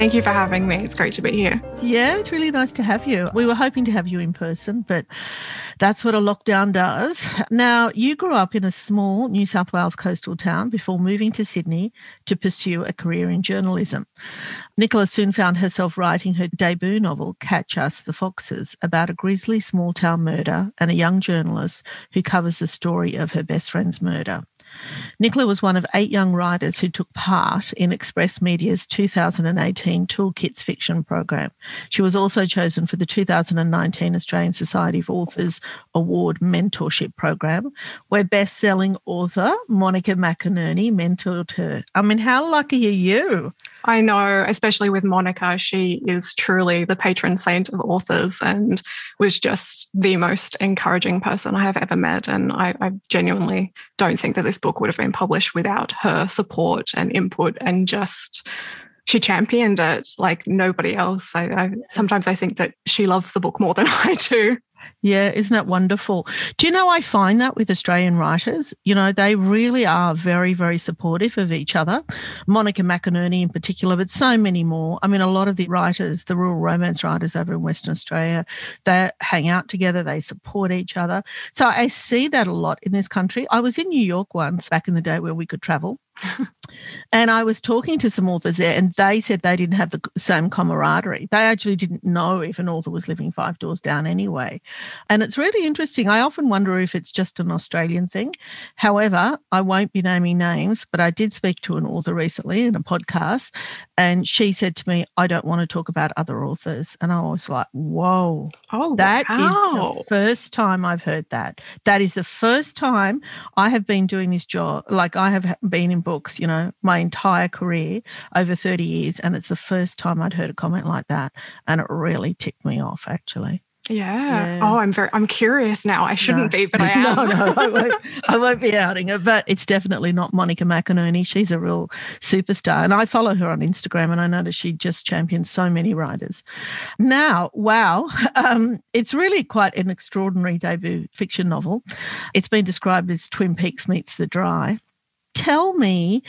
Thank you for having me. It's great to be here. Yeah, it's really nice to have you. We were hoping to have you in person, but that's what a lockdown does. Now, you grew up in a small New South Wales coastal town before moving to Sydney to pursue a career in journalism. Nicola soon found herself writing her debut novel, Catch Us the Foxes, about a grisly small town murder and a young journalist who covers the story of her best friend's murder. Nicola was one of eight young writers who took part in Express Media's 2018 Toolkits fiction program. She was also chosen for the 2019 Australian Society of Authors Award Mentorship Program, where best selling author Monica McInerney mentored her. I mean, how lucky are you? I know, especially with Monica, she is truly the patron saint of authors and was just the most encouraging person I have ever met. And I, I, genuinely don't think that this book would have been published without her support and input and just she championed it like nobody else. I, I, sometimes I think that she loves the book more than I do. Yeah, isn't that wonderful? Do you know, I find that with Australian writers, you know, they really are very, very supportive of each other. Monica McInerney in particular, but so many more. I mean, a lot of the writers, the rural romance writers over in Western Australia, they hang out together, they support each other. So I see that a lot in this country. I was in New York once back in the day where we could travel. And I was talking to some authors there, and they said they didn't have the same camaraderie. They actually didn't know if an author was living five doors down anyway. And it's really interesting. I often wonder if it's just an Australian thing. However, I won't be naming names, but I did speak to an author recently in a podcast, and she said to me, I don't want to talk about other authors. And I was like, whoa. Oh, that wow. is the first time I've heard that. That is the first time I have been doing this job. Like I have been in books, you know, my entire career over 30 years. And it's the first time I'd heard a comment like that. And it really ticked me off, actually. Yeah. yeah. Oh, I'm very. I'm curious now. I shouldn't no. be, but I am. no, no, I won't. I won't be outing her. But it's definitely not Monica McInerney. She's a real superstar, and I follow her on Instagram, and I notice she just champions so many writers. Now, wow, um, it's really quite an extraordinary debut fiction novel. It's been described as Twin Peaks meets The Dry tell me,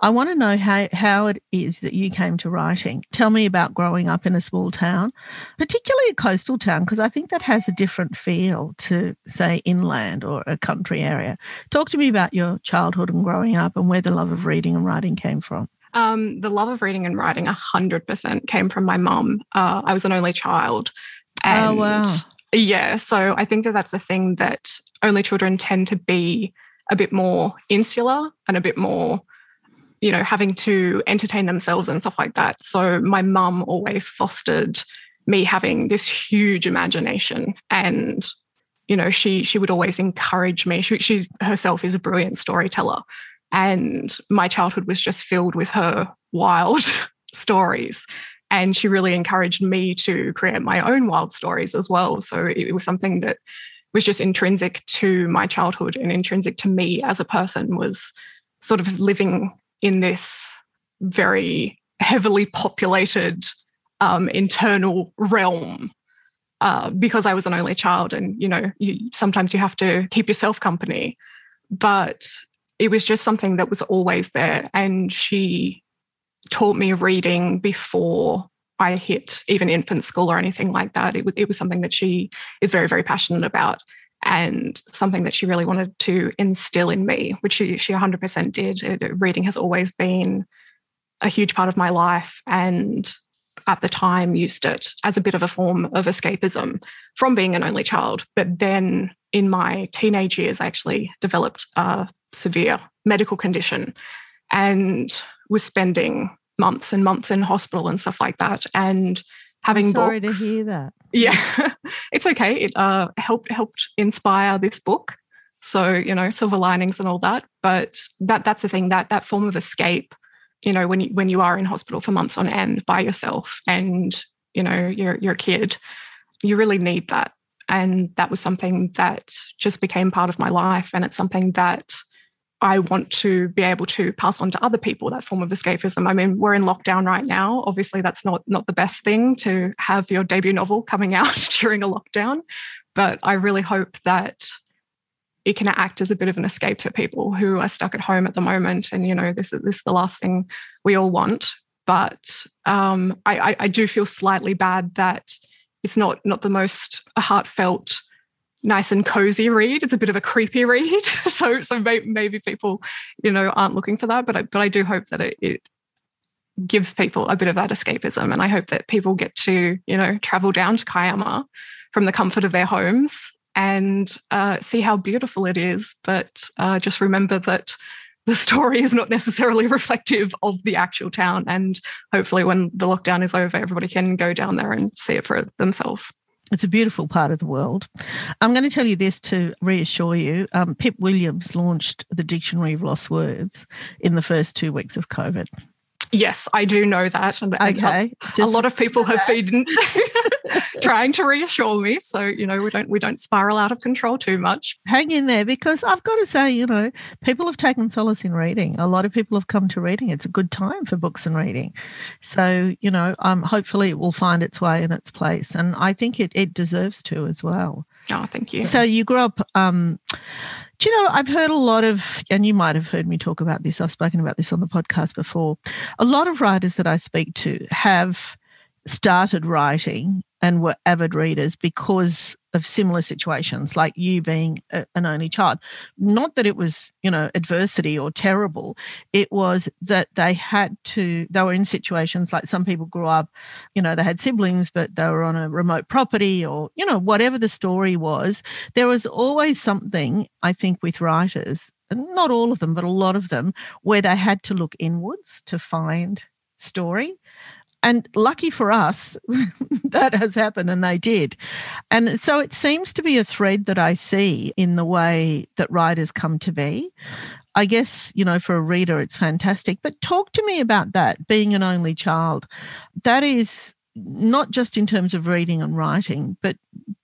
I want to know how, how it is that you came to writing. Tell me about growing up in a small town, particularly a coastal town, because I think that has a different feel to, say, inland or a country area. Talk to me about your childhood and growing up and where the love of reading and writing came from. Um, the love of reading and writing 100% came from my mum. Uh, I was an only child. And oh, wow. Yeah. So I think that that's the thing that only children tend to be a bit more insular and a bit more you know having to entertain themselves and stuff like that. So my mum always fostered me having this huge imagination and you know she she would always encourage me. She, she herself is a brilliant storyteller. And my childhood was just filled with her wild stories. And she really encouraged me to create my own wild stories as well. So it was something that was just intrinsic to my childhood and intrinsic to me as a person was sort of living in this very heavily populated um, internal realm uh, because I was an only child, and you know, you, sometimes you have to keep yourself company. But it was just something that was always there, and she taught me reading before I hit even infant school or anything like that. It was, it was something that she is very, very passionate about and something that she really wanted to instill in me, which she, she 100% did. It, reading has always been a huge part of my life. And at the time used it as a bit of a form of escapism from being an only child. But then in my teenage years, I actually developed a severe medical condition and was spending months and months in hospital and stuff like that. And having I'm sorry books. to hear that. Yeah, it's okay. It uh, helped helped inspire this book. So you know, silver linings and all that. But that that's the thing that that form of escape. You know, when you when you are in hospital for months on end by yourself, and you know you're you're a kid, you really need that. And that was something that just became part of my life, and it's something that I want to be able to pass on to other people that form of escapism. I mean, we're in lockdown right now. Obviously, that's not not the best thing to have your debut novel coming out during a lockdown, but I really hope that it can act as a bit of an escape for people who are stuck at home at the moment. And you know, this is this is the last thing we all want. But um, I, I do feel slightly bad that it's not not the most heartfelt nice and cozy read. It's a bit of a creepy read. so so maybe people, you know, aren't looking for that. But I, but I do hope that it, it gives people a bit of that escapism. And I hope that people get to, you know, travel down to Kiama from the comfort of their homes and uh, see how beautiful it is. But uh, just remember that the story is not necessarily reflective of the actual town. And hopefully, when the lockdown is over, everybody can go down there and see it for themselves. It's a beautiful part of the world. I'm going to tell you this to reassure you. Um, Pip Williams launched the Dictionary of Lost Words in the first two weeks of COVID. Yes, I do know that. And okay. a lot of people have been trying to reassure me. So, you know, we don't we don't spiral out of control too much. Hang in there because I've got to say, you know, people have taken solace in reading. A lot of people have come to reading. It's a good time for books and reading. So, you know, um, hopefully it will find its way in its place. And I think it it deserves to as well. Oh, thank you. So you grew up um, do you know, I've heard a lot of, and you might have heard me talk about this, I've spoken about this on the podcast before. A lot of writers that I speak to have started writing and were avid readers because of similar situations, like you being a, an only child. Not that it was, you know, adversity or terrible. It was that they had to, they were in situations like some people grew up, you know, they had siblings, but they were on a remote property or, you know, whatever the story was. There was always something, I think, with writers, not all of them, but a lot of them, where they had to look inwards to find story and lucky for us, that has happened and they did. And so it seems to be a thread that I see in the way that writers come to be. I guess, you know, for a reader, it's fantastic. But talk to me about that, being an only child. That is not just in terms of reading and writing, but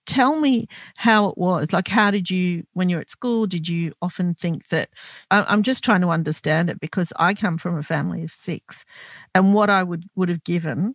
tell me how it was. Like, how did you, when you're at school, did you often think that? I'm just trying to understand it because I come from a family of six, and what I would would have given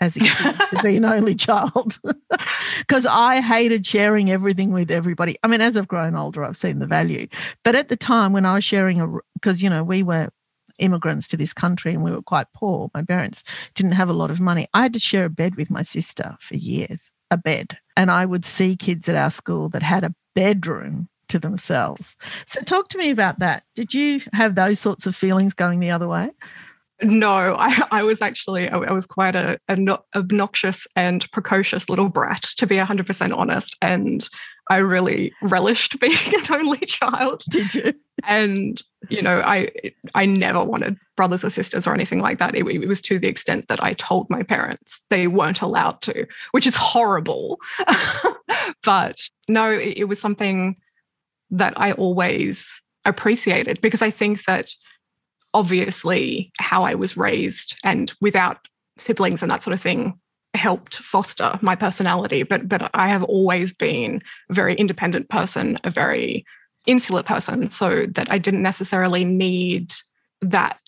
as a kid to be an only child because I hated sharing everything with everybody. I mean, as I've grown older, I've seen the value, but at the time when I was sharing a, because you know we were immigrants to this country and we were quite poor. My parents didn't have a lot of money. I had to share a bed with my sister for years, a bed. And I would see kids at our school that had a bedroom to themselves. So, talk to me about that. Did you have those sorts of feelings going the other way? No, I, I was actually, I was quite a, a obnoxious and precocious little brat, to be 100% honest. And I really relished being an only child. Did you? And, you know, I I never wanted brothers or sisters or anything like that. It, it was to the extent that I told my parents they weren't allowed to, which is horrible. but no, it, it was something that I always appreciated because I think that obviously how I was raised and without siblings and that sort of thing helped foster my personality but but I have always been a very independent person a very insular person so that I didn't necessarily need that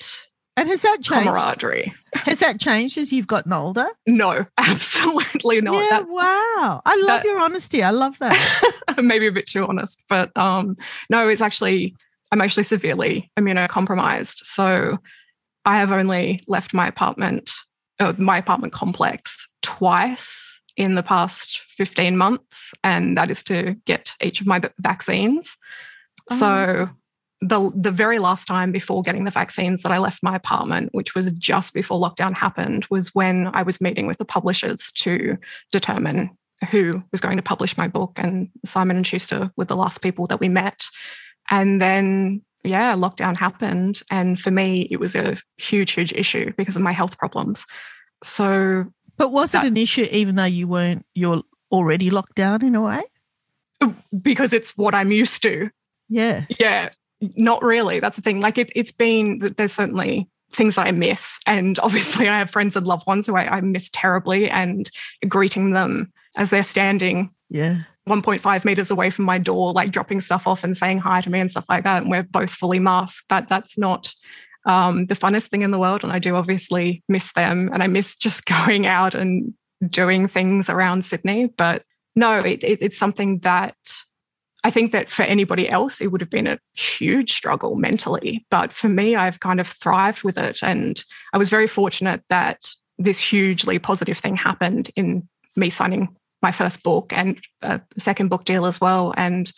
and has that changed? camaraderie. Has that changed as you've gotten older? No absolutely not. Yeah, that, wow. I love that, your honesty. I love that. Maybe a bit too honest but um no it's actually I'm actually severely immunocompromised. So I have only left my apartment, Uh, my apartment complex twice in the past 15 months, and that is to get each of my vaccines. Oh. So the the very last time before getting the vaccines that I left my apartment, which was just before lockdown happened, was when I was meeting with the publishers to determine who was going to publish my book. And Simon and Schuster were the last people that we met. And then yeah, lockdown happened. And for me, it was a huge, huge issue because of my health problems. So But was that, it an issue even though you weren't you're already locked down in a way? Because it's what I'm used to. Yeah. Yeah. Not really. That's the thing. Like it, it's been, that. there's certainly things that I miss. And obviously, I have friends and loved ones who I, I miss terribly and greeting them as they're standing yeah 1.5 meters away from my door, like dropping stuff off and saying hi to me and stuff like that. And we're both fully masked. That that's not um, the funnest thing in the world. And I do obviously miss them. And I miss just going out and doing things around Sydney. But no, it, it, it's something that I think that for anybody else, it would have been a huge struggle mentally. But for me, I've kind of thrived with it. And I was very fortunate that this hugely positive thing happened in me signing my first book and a second book deal as well. And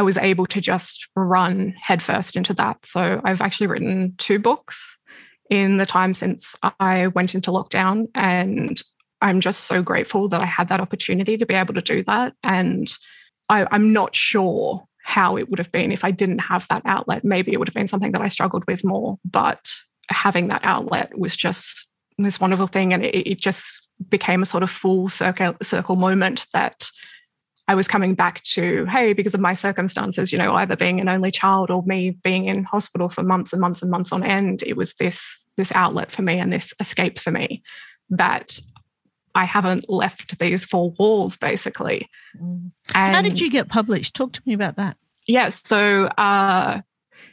I was able to just run headfirst into that. So I've actually written two books in the time since I went into lockdown. And I'm just so grateful that I had that opportunity to be able to do that. And I, I'm not sure how it would have been if I didn't have that outlet. Maybe it would have been something that I struggled with more, but having that outlet was just this wonderful thing. And it, it just became a sort of full circle, circle moment that I was coming back to, hey, because of my circumstances, you know, either being an only child or me being in hospital for months and months and months on end, it was this this outlet for me and this escape for me that I haven't left these four walls basically. Mm. How did you get published? Talk to me about that. Yeah, so uh,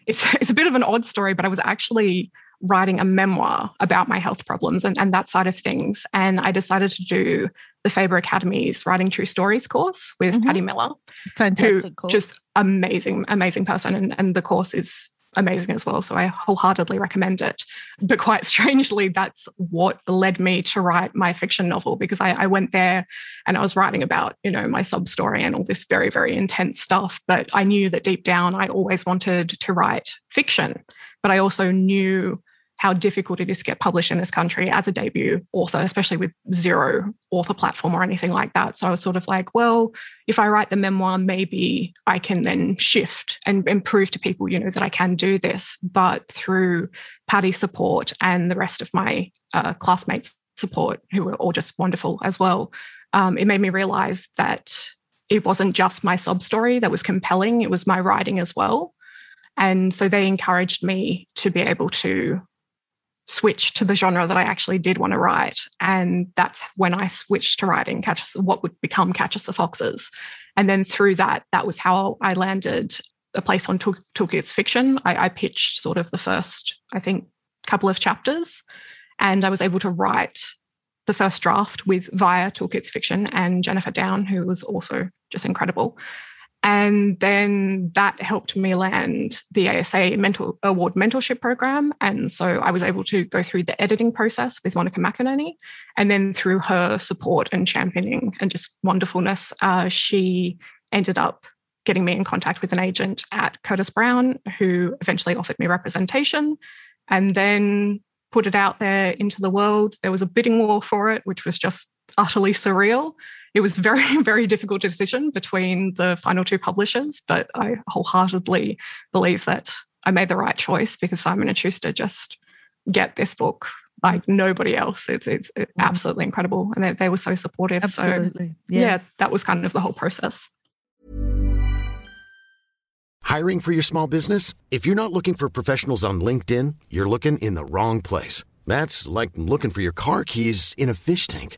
it's it's a bit of an odd story, but I was actually writing a memoir about my health problems and, and that side of things. And I decided to do the Faber Academy's Writing True Stories course with mm-hmm. Patti Miller. Fantastic who course. Just amazing, amazing person. And, and the course is amazing as well. So I wholeheartedly recommend it. But quite strangely, that's what led me to write my fiction novel because I, I went there and I was writing about, you know, my sub story and all this very, very intense stuff. But I knew that deep down, I always wanted to write fiction. But I also knew how difficult it is to get published in this country as a debut author, especially with zero author platform or anything like that. So I was sort of like, well, if I write the memoir, maybe I can then shift and, and prove to people, you know, that I can do this. But through Patti's support and the rest of my uh, classmates' support, who were all just wonderful as well, um, it made me realize that it wasn't just my sob story that was compelling, it was my writing as well. And so they encouraged me to be able to switch to the genre that I actually did want to write. And that's when I switched to writing Catch what would become Catch Us the Foxes. And then through that, that was how I landed a place on Tool- Toolkit's fiction. I, I pitched sort of the first, I think, couple of chapters, and I was able to write the first draft with via Toolkit's fiction and Jennifer Down, who was also just incredible. And then that helped me land the ASA Mental Award Mentorship Program. And so I was able to go through the editing process with Monica McInerney. And then through her support and championing and just wonderfulness, uh, she ended up getting me in contact with an agent at Curtis Brown, who eventually offered me representation and then put it out there into the world. There was a bidding war for it, which was just utterly surreal it was very, very difficult decision between the final two publishers, but I wholeheartedly believe that I made the right choice because Simon and Schuster just get this book like nobody else. It's it's, it's absolutely incredible, and they, they, were so supportive. Absolutely, so yeah. yeah, that was kind of the whole process. Hiring for your small business? If you're not looking for professionals on LinkedIn, you're looking in the wrong place. That's like looking for your car keys in a fish tank.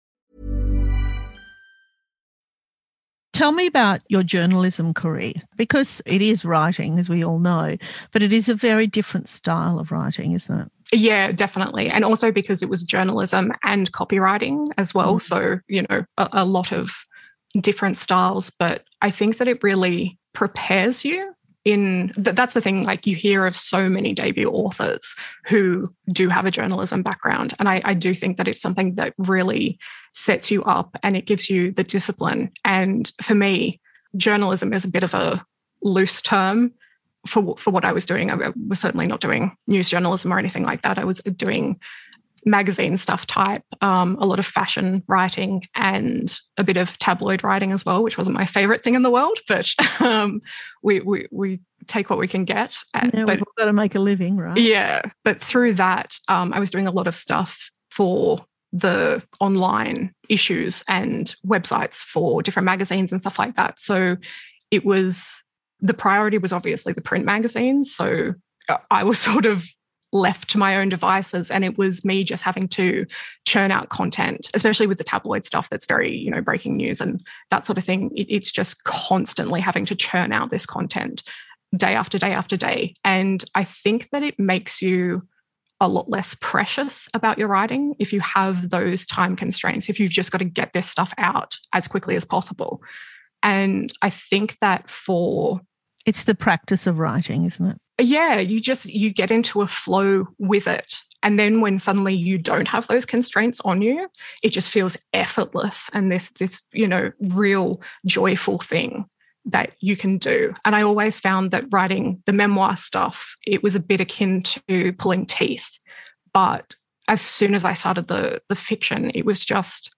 Tell me about your journalism career because it is writing, as we all know, but it is a very different style of writing, isn't it? Yeah, definitely. And also because it was journalism and copywriting as well. Mm. So, you know, a, a lot of different styles. But I think that it really prepares you in that that's the thing like you hear of so many debut authors who do have a journalism background and I, I do think that it's something that really sets you up and it gives you the discipline and for me journalism is a bit of a loose term for for what I was doing. I was certainly not doing news journalism or anything like that. I was doing magazine stuff type, um, a lot of fashion writing, and a bit of tabloid writing as well, which wasn't my favorite thing in the world, but um, we, we we take what we can get. Yeah, but we've got to make a living, right? yeah, but through that, um, I was doing a lot of stuff for the online issues and websites for different magazines and stuff like that. So it was the priority was obviously the print magazines. So uh, I was sort of left to my own devices and it was me just having to churn out content especially with the tabloid stuff that's very you know breaking news and that sort of thing. It, it's just constantly having to churn out this content day after day after day. And i think that it makes you a lot less precious about your writing if you have those time constraints if you've just got to get this stuff out as quickly as possible. And i think that for It's the practice of writing, isn't it? yeah you just you get into a flow with it. And then when suddenly you don't have those constraints on you it just feels effortless and this this you know real joyful thing that you can do. And i always found that writing the memoir stuff it was a bit akin to pulling teeth. But as soon as i started the the fiction it was just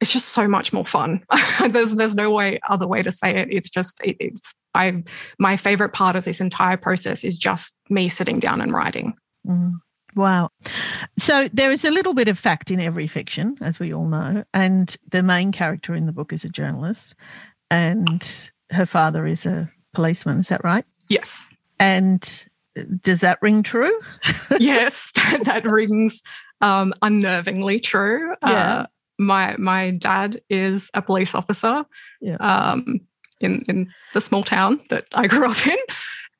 it's just so much more fun. There's there's no way other way to say it. It's just it, it's I my favorite part of this entire process is just me sitting down and writing. Mm. Wow. So there is a little bit of fact in every fiction, as we all know. And the main character in the book is a journalist, and her father is a policeman. Is that right? Yes. And does that ring true? yes, that, that rings um, unnervingly true. Yeah. Uh, my my dad is a police officer Yeah. um, in in the small town that I grew up in,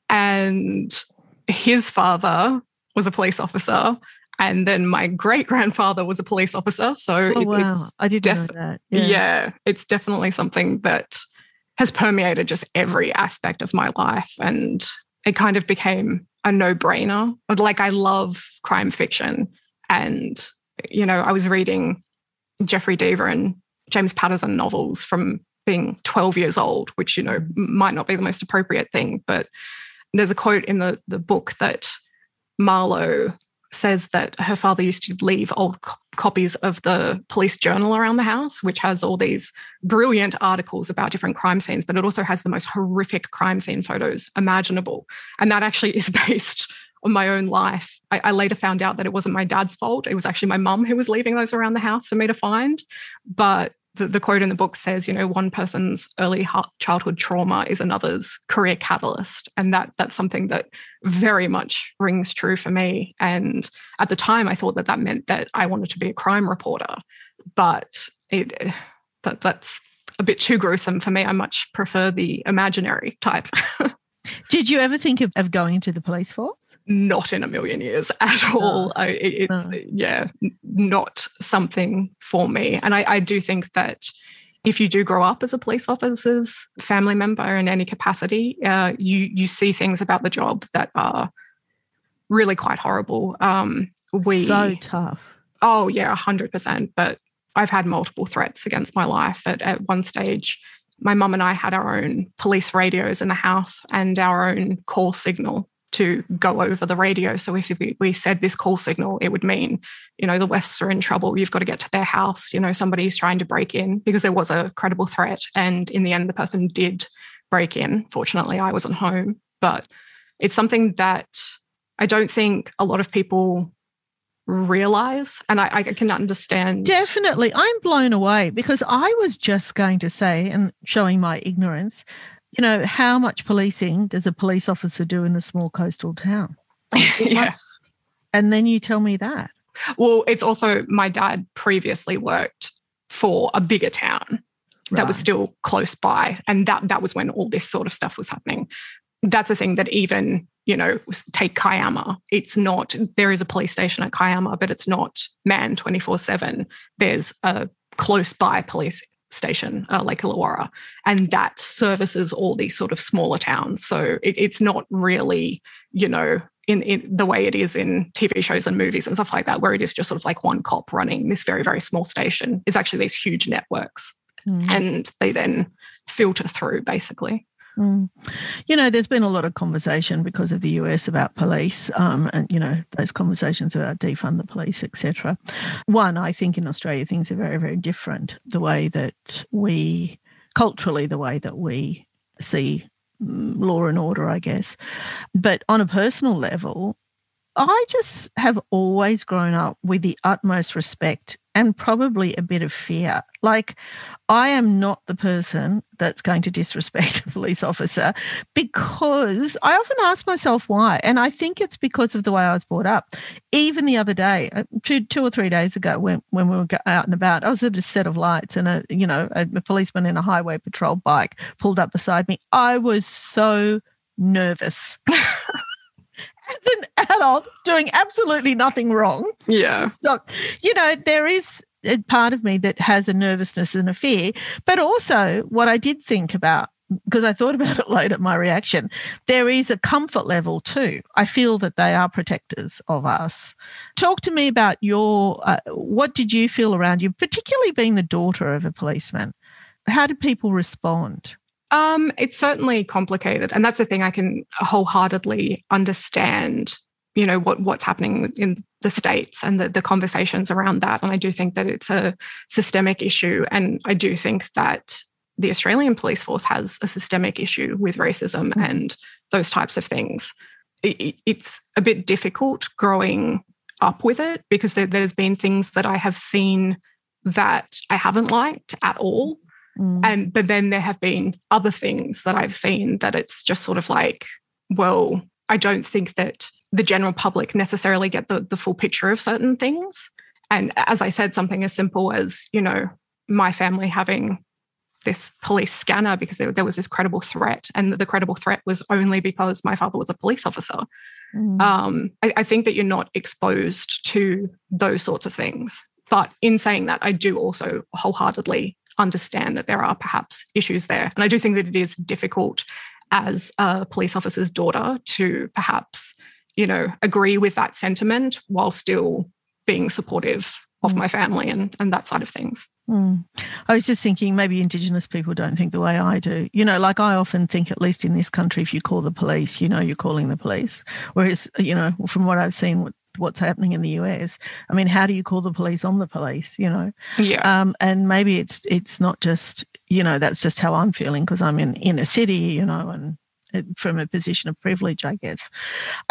and his father was a police officer, and then my great grandfather was a police officer. So Oh, it- wow. it's I didn't def- know that. yeah. it's definitely something that has permeated just every aspect of my life. And it kind of became a no brainer. Like, I love crime fiction. And, you know, I was reading Jeffery Deaver and James Patterson novels from being 12 years old, which, you know, mm. might not be the most appropriate thing. But there's a quote in the, the book that Marlowe says that her father used to leave old co- copies of the police journal around the house, which has all these brilliant articles about different crime scenes, but it also has the most horrific crime scene photos imaginable. And that actually is based on my own life. I, I later found out that it wasn't my dad's fault. It was actually my mum who was leaving those around the house for me to find. But the, the quote in the book says, you know, one person's early childhood trauma is another's career catalyst, and that that's something that very much rings true for me. And at the time, I thought that that meant that I wanted to be a crime reporter, but it that that's a bit too gruesome for me. I much prefer the imaginary type. Did you ever think of, of going into the police force? not in a million years at all. I, it's No. yeah, not something for me. And I, I do think that if you do grow up as a police officer's family member in any capacity, uh, you you see things about the job that are really quite horrible. Um, we so tough. Oh, yeah, 100%. But I've had multiple threats against my life. At, at one stage, my mum and I had our own police radios in the house and our own call signal to go over the radio. So if we, we said this call signal, it would mean, you know, the Wests are in trouble. You've got to get to their house. You know, somebody's trying to break in because there was a credible threat. And in the end, the person did break in. Fortunately, I wasn't home. But it's something that I don't think a lot of people realize. And I, I can understand. Definitely. I'm blown away because I was just going to say, and showing my ignorance, you know, how much policing does a police officer do in a small coastal town? yeah. Must, and then you tell me that. Well, it's also my dad previously worked for a bigger town that was still close by. And that that was when all this sort of stuff was happening. That's a thing that even, you know, take Kiama. It's not, there is a police station at Kiama, but it's not manned 24-7. There's a close by police station, uh, Lake Illawarra, and that services all these sort of smaller towns. So it, it's not really, you know, in, in the way it is in TV shows and movies and stuff like that, where it is just sort of like one cop running this very, very small station, is actually these huge networks. Mm. And they then filter through basically. Mm. You know, there's been a lot of conversation because of the US about police, um, and you know those conversations about defund the police, etc. One, I think in Australia things are very, very different. The way that we culturally, the way that we see mm, law and order, I guess. But on a personal level, I just have always grown up with the utmost respect and probably a bit of fear. Like, I am not the person that's going to disrespect a police officer because I often ask myself why. And I think it's because of the way I was brought up. Even the other day, uh, two, two or three days ago, when, when we were out and about, I was at a set of lights and a, you know, a, a policeman in a highway patrol bike pulled up beside me. I was so nervous. As an adult doing absolutely nothing wrong, Yeah. look, you know, there is a part of me that has a nervousness and a fear, but also what I did think about, because I thought about it later, my reaction, there is a comfort level too. I feel that they are protectors of us. Talk to me about your, uh, what did you feel around you, particularly being the daughter of a policeman? How did people respond? Um, it's certainly complicated, and that's the thing I can wholeheartedly understand. You know what what's happening in the states and the, the conversations around that, and I do think that it's a systemic issue, and I do think that the Australian police force has a systemic issue with racism and those types of things. It, it- it's a bit difficult growing up with it because there, there's been things that I have seen that I haven't liked at all Mm. and but then there have been other things that I've seen that it's just sort of like, well, I don't think that the general public necessarily get the, the full picture of certain things. And as I said, something as simple as, you know, my family having this police scanner because there, there was this credible threat. And the credible threat was only because my father was a police officer. Mm. Um, I, I think that you're not exposed to those sorts of things. But in saying that, I do also wholeheartedly understand that there are perhaps issues there. And I do think that it is difficult as a police officer's daughter to perhaps, you know, agree with that sentiment while still being supportive of Mm. my family and, and that side of things. Mm. I was just thinking maybe Indigenous people don't think the way I do. You know, like I often think, at least in this country, if you call the police, you know you're calling the police. Whereas, you know, from what I've seen, what, what's happening in the US, I mean, how do you call the police on the police? You know, Yeah. um, and maybe it's it's not just you know that's just how I'm feeling because I'm in inner city, you know, and it- from a position of privilege, I guess.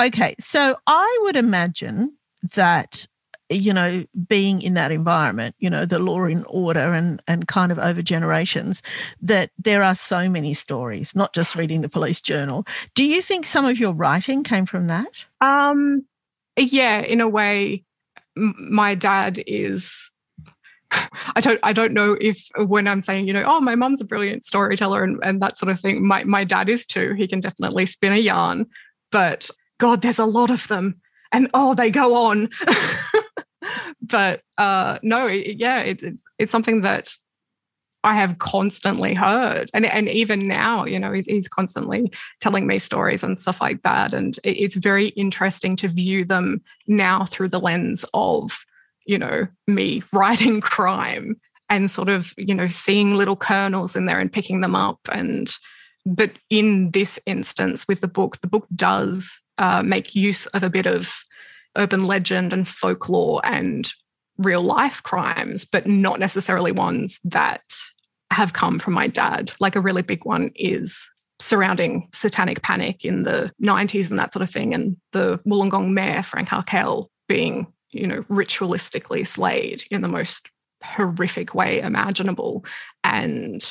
Okay, so I would imagine that you know being in that environment you know the law and order and and kind of over generations that there are so many stories not just reading the police journal do you think some of your writing came from that Um, yeah, in a way, my dad is. I don't. I don't know if when I'm saying, you know, oh, my mum's a brilliant storyteller and, and that sort of thing. My my dad is too. He can definitely spin a yarn, but God, there's a lot of them, and oh, they go on. but uh, no, it, yeah, it, it's it's something that I have constantly heard, and and even now, you know, he's, he's constantly telling me stories and stuff like that. And it- it's very interesting to view them now through the lens of, you know, me writing crime and sort of, you know, seeing little kernels in there and picking them up. And, but in this instance with the book, the book does uh, make use of a bit of urban legend and folklore and real life crimes, but not necessarily ones that have come from my dad. Like a really big one is surrounding satanic panic in the 90s and that sort of thing, and the Wollongong mayor, Frank Arkell, being you know, ritualistically slayed in the most horrific way imaginable. And,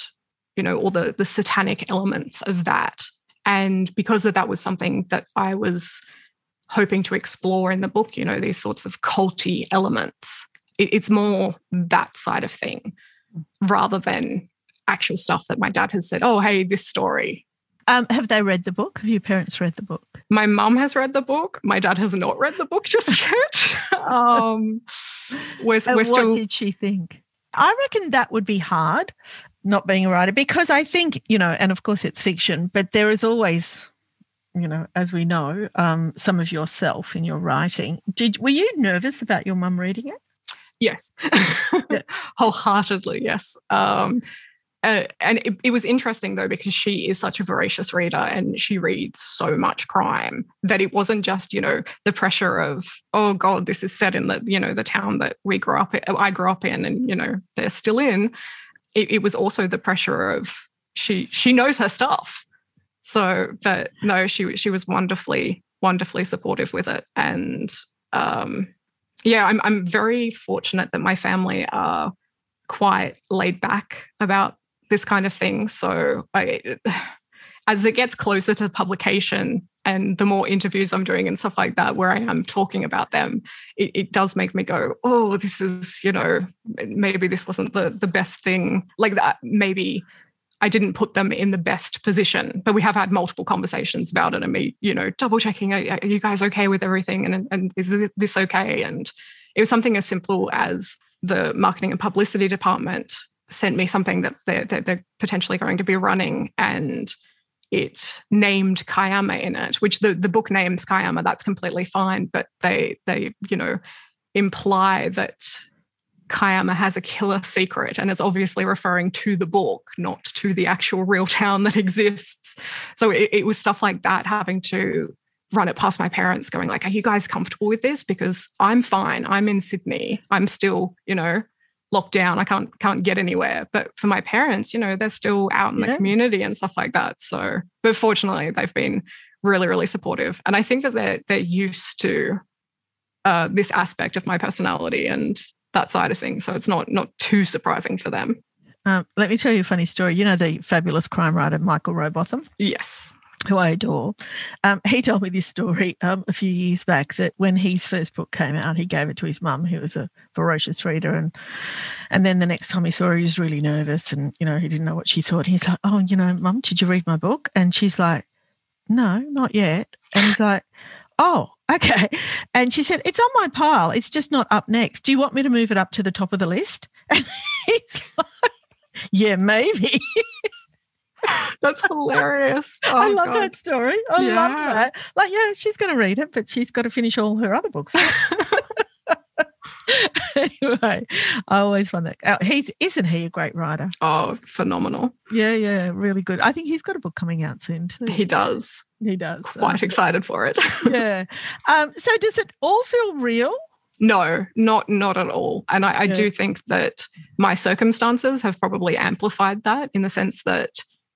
you know, all the the satanic elements of that. And because of that was something that I was hoping to explore in the book, you know, these sorts of culty elements. It, it's more that side of thing rather than actual stuff that my dad has said, oh, hey, this story. Um, have they read the book? Have your parents read the book? My mum has read the book. My dad has not read the book just yet. um, we're, And we're still what did she think? I reckon that would be hard, not being a writer, because I think, you know, and of course it's fiction, but there is always, you know, as we know, um, some of yourself in your writing. Did were you nervous about your mum reading it? Yes, wholeheartedly, yes. Um, uh, and it, it was interesting though because she is such a voracious reader and she reads so much crime that it wasn't just you know the pressure of oh god this is set in the you know the town that we grew up in, I grew up in and you know they're still in. It, it was also the pressure of she she knows her stuff. So, but no, she she was wonderfully wonderfully supportive with it and um yeah, I'm I'm very fortunate that my family are quite laid back about this kind of thing. So I, as it gets closer to publication and the more interviews I'm doing and stuff like that, where I am talking about them, it, it does make me go, oh, this is, you know, maybe this wasn't the the best thing. Like that, maybe I didn't put them in the best position. But we have had multiple conversations about it and me, you know, double checking, are, are you guys okay with everything? And, and is this okay? And it was something as simple as the marketing and publicity department sent me something that they're, they're potentially going to be running and it named Kiama in it, which the, the book names Kiama, that's completely fine. But they they, you know, imply that Kiama has a killer secret, and it's obviously referring to the book, not to the actual real town that exists. So it, it, was stuff like that having to run it past my parents, going like, "Are you guys comfortable with this?" Because I'm fine. I'm in Sydney. I'm still, you know, locked down. I can't can't get anywhere. But for my parents, you know, they're still out in yeah. the community and stuff like that. So, but fortunately, they've been really, really supportive, and I think that they're they're used to uh, this aspect of my personality and that side of things. So it's not not too surprising for them. Um, let me tell you a funny story. You know the fabulous crime writer Michael Robotham? Yes. Who I adore. Um, he told me this story um, a few years back that when his first book came out, he gave it to his mum, who was a ferocious reader, and and then the next time he saw her, he was really nervous, and you know he didn't know what she thought. He's like, "Oh, you know, mum, did you read my book?" And she's like, "No, not yet." And he's like, "Oh, Okay. And she said, It's on my pile. It's just not up next. Do you want me to move it up to the top of the list? And he's like, Yeah, maybe. That's hilarious. Oh, I love God. that story. I Yeah. love that. Like, yeah, she's going to read it, but she's got to finish all her other books. anyway, I always find that uh, he's isn't he a great writer? Oh, phenomenal. Yeah, yeah, really good. I think he's got a book coming out soon too. He does. He does. Quite Um, excited for it. yeah. Um, so does it all feel real? No, not not at all. And I, I Yeah. do think that my circumstances have probably amplified that in the sense that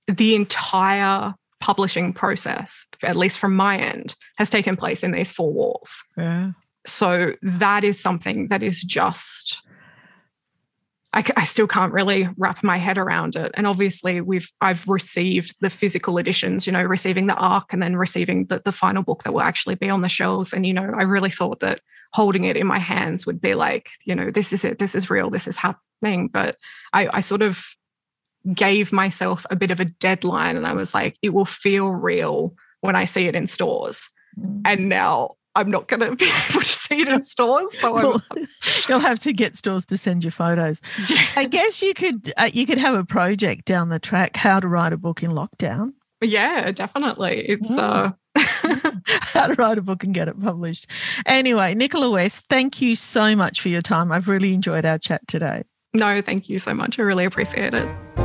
the entire publishing process, at least from my end, has taken place in these four walls. Yeah. So that is something that is just—I still can't really wrap my head around it. And obviously, we've I've received the physical editions, you know, receiving the arc and then receiving the, the final book that will actually be on the shelves. And you know, I really thought that holding it in my hands would be like, you know, this is it, this is real, this is happening. But I, I sort of gave myself a bit of a deadline, and I was like, it will feel real when I see it in stores. Mm. And now I'm not going to be able to see it in stores. So Well, you'll have to get stores to send you photos. I guess you could uh, you could have a project down the track how to write a book in lockdown. yeah, definitely. It's Mm. uh, how to write a book and get it published. Anyway, Nicola West, thank you so much for your time. I've really enjoyed our chat today. no, thank you so much. I really appreciate it.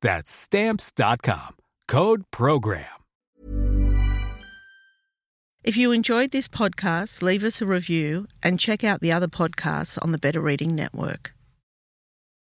That's stamps.com. Code program. If you enjoyed this podcast, leave us a review and check out the other podcasts on the Better Reading Network.